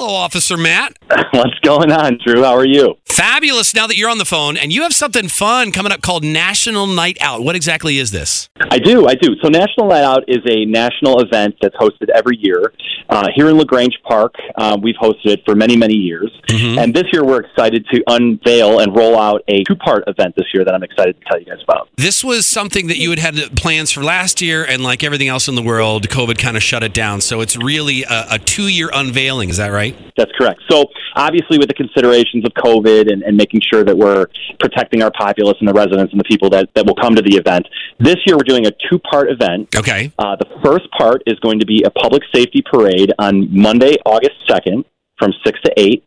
Hello, Officer Matt. What's going on, Drew? How are you? Fabulous now that you're on the phone, and you have something fun coming up called National Night Out. What exactly is this? I do, I do. So, National Night Out is a national event that's hosted every year uh, here in LaGrange Park. Uh, we've hosted it for many, many years. Mm-hmm. And this year, we're excited to unveil and roll out a two part event this year that I'm excited to tell you guys about. This was something that you had had plans for last year, and like everything else in the world, COVID kind of shut it down. So it's really a, a two year unveiling. Is that right? That's correct. So, obviously, with the considerations of COVID and, and making sure that we're protecting our populace and the residents and the people that, that will come to the event, this year we're doing a two part event. Okay. Uh, the first part is going to be a public safety parade on Monday, August 2nd from 6 to 8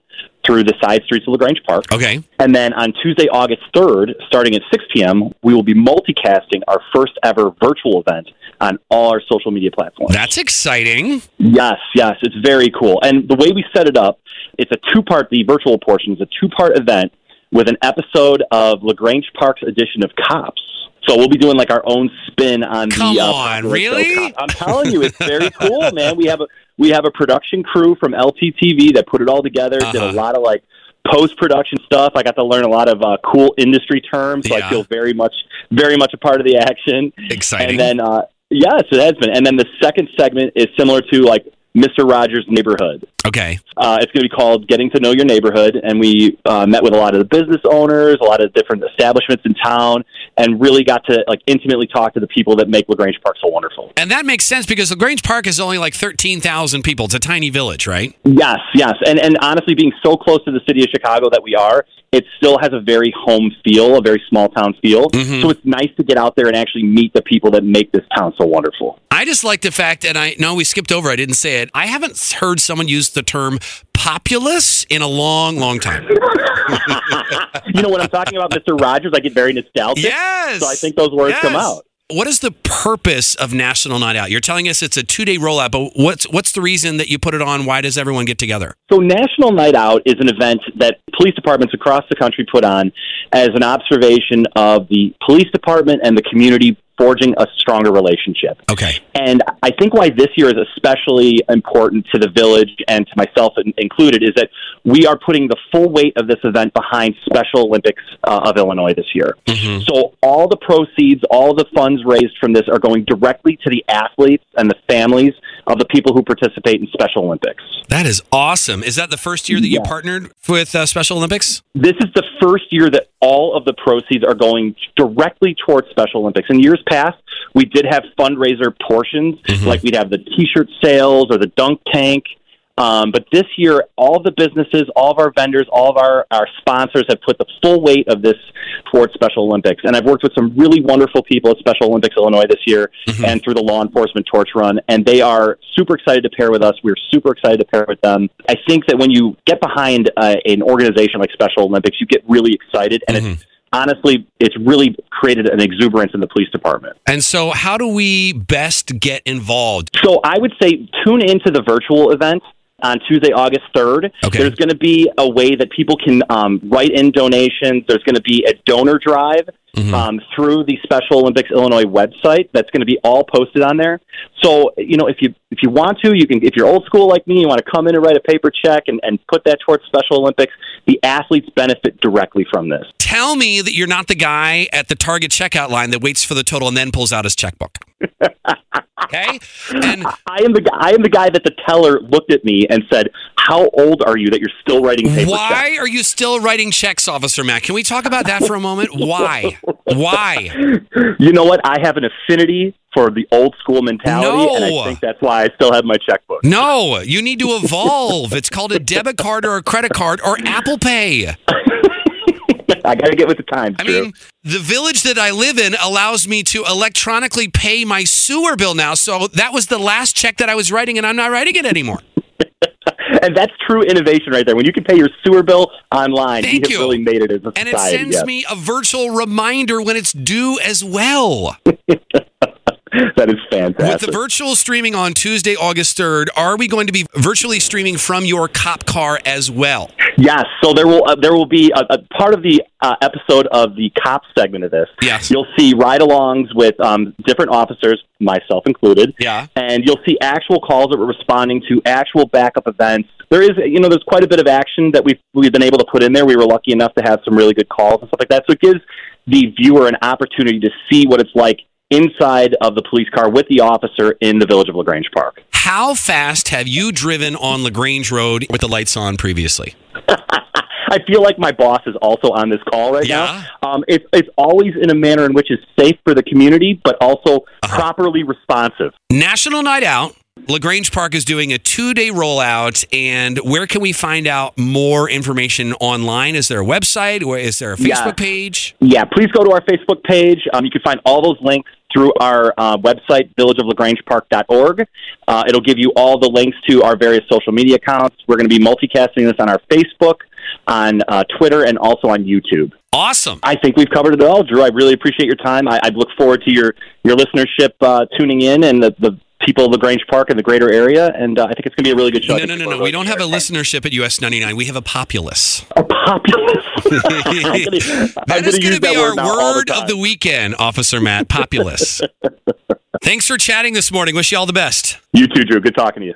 through the side streets of LaGrange Park. Okay. And then on Tuesday, August 3rd, starting at 6 p.m., we will be multicasting our first ever virtual event on all our social media platforms. That's exciting. Yes, yes, it's very cool. And the way we set it up, it's a two part, the virtual portion is a two part event with an episode of LaGrange Park's edition of Cops. So we'll be doing like our own spin on Come the. uh, on, really? Cops. I'm telling you, it's very cool, man. We have a we have a production crew from LTTV that put it all together. Did Uh-huh. a lot of like post production stuff. I got to learn a lot of uh, cool industry terms, so Yeah. I feel very much very much a part of the action. Exciting. And then, uh, yes, it has been. And then the second segment is similar to like Mr. Rogers' Neighborhood. Okay. Uh, it's going to be called Getting to Know Your Neighborhood. And we uh, met with a lot of the business owners, a lot of different establishments in town, and really got to like intimately talk to the people that make LaGrange Park so wonderful. And that makes sense because LaGrange Park is only like 13,000 people. It's a tiny village, right? Yes, yes. And, and honestly, being so close to the city of Chicago that we are, it still has a very home feel, a very small town feel. Mhm. So it's nice to get out there and actually meet the people that make this town so wonderful. I just like the fact, and I know we skipped over, I didn't say it. I haven't heard someone use the term populace in a long, long time. you know, when I'm talking about Mr. Rogers, I get very nostalgic. Yes. So I think those words come out. What is the purpose of National Night Out? You're telling us it's a two day rollout, but what's what's the reason that you put it on? Why does everyone get together? So, National Night Out is an event that police departments across the country put on as an observation of the police department and the community forging a stronger relationship. Okay. And I think why this year is especially important to the village and to myself included is that we are putting the full weight of this event behind Special Olympics uh, of Illinois this year. Mhm. So all the proceeds, all the funds raised from this are going directly to the athletes and the families of the people who participate in Special Olympics. That is awesome. Is that the first year that you partnered with uh, Special Olympics? This is the first year that all of the proceeds are going directly towards Special Olympics. In years past, we did have fundraiser portions, Mhm. like we'd have the T-shirt sales or the dunk tank. Um, but this year, all the businesses, all of our vendors, all of our, our sponsors have put the full weight of this towards Special Olympics. And I've worked with some really wonderful people at Special Olympics Illinois this year Mhm. and through the law enforcement torch run. And they are super excited to pair with us. We're super excited to pair with them. I think that when you get behind uh, an organization like Special Olympics, you get really excited. And Mhm. it's honestly, it's really created an exuberance in the police department. And so, how do we best get involved? So I would say tune into the virtual event on Tuesday, August 3rd. Okay. There's going to be a way that people can um, write in donations. There's going to be a donor drive Mhm. um, through the Special Olympics Illinois website. That's going to be all posted on there. So you know, if you if you want to, you can. If you're old school like me, you want to come in and write a paper check and, and put that towards Special Olympics. The athletes benefit directly from this. Tell me that you're not the guy at the Target checkout line that waits for the total and then pulls out his checkbook. okay? And I am the guy- I am the guy that the teller looked at me and said, "How old are you that you're still writing paper checks?" why are you still writing checks, Officer Matt? Can we talk about that for a moment? Why? Why? You know what? I have an affinity for the old school mentality, and I think that's why I still have my checkbook. No, you need to evolve. It's called a debit card or a credit card or Apple Pay. I got to get with the times. I mean, the village that I live in allows me to electronically pay my sewer bill now. So that was the last check that I was writing, and I'm not writing it anymore. and that's true innovation right there. When you can pay your sewer bill online, Thank have you. really made it as a And it sends yes. me a virtual reminder when it's due as well. that is fantastic. With the virtual streaming on Tuesday, August 3rd, are we going to be virtually streaming from your cop car as well? Yes, so there will uh, there will be a, a part of the uh, episode of the cop segment of this. Yes. You'll see ride-alongs with um, different officers, myself included, Yeah. and you'll see actual calls that we're responding to, actual backup events, there is, you know, there's quite a bit of action that we've we've been able to put in there. We were lucky enough to have some really good calls and stuff like that. So it gives the viewer an opportunity to see what it's like inside of the police car with the officer in the village of Lagrange Park. How fast have you driven on Lagrange Road with the lights on previously? I feel like my boss is also on this call right Yeah? now. Um, it's it's always in a manner in which is safe for the community, but also Uh-huh. properly responsive. National Night Out. Lagrange Park is doing a two day rollout. And where can we find out more information online? Is there a website or is there a Facebook Yeah. page? Yeah, please go to our Facebook page. Um, you can find all those links through our uh, website, villageoflagrangepark.org. Uh, it'll give you all the links to our various social media accounts. We're going to be multicasting this on our Facebook, on uh, Twitter, and also on YouTube. Awesome. I think we've covered it all, Drew. I really appreciate your time. I, I look forward to your your listenership uh, tuning in and the, the people of Lagrange Park and the greater area. And uh, I think it's going to be a really good show. No, no, no, no. We don't have a listenership at US 99. We have a populace. A populace. That is going to be our all word of the weekend, Officer Matt. Populace. Thanks for chatting this morning. Wish you all the best. You too, Drew. Good talking to you.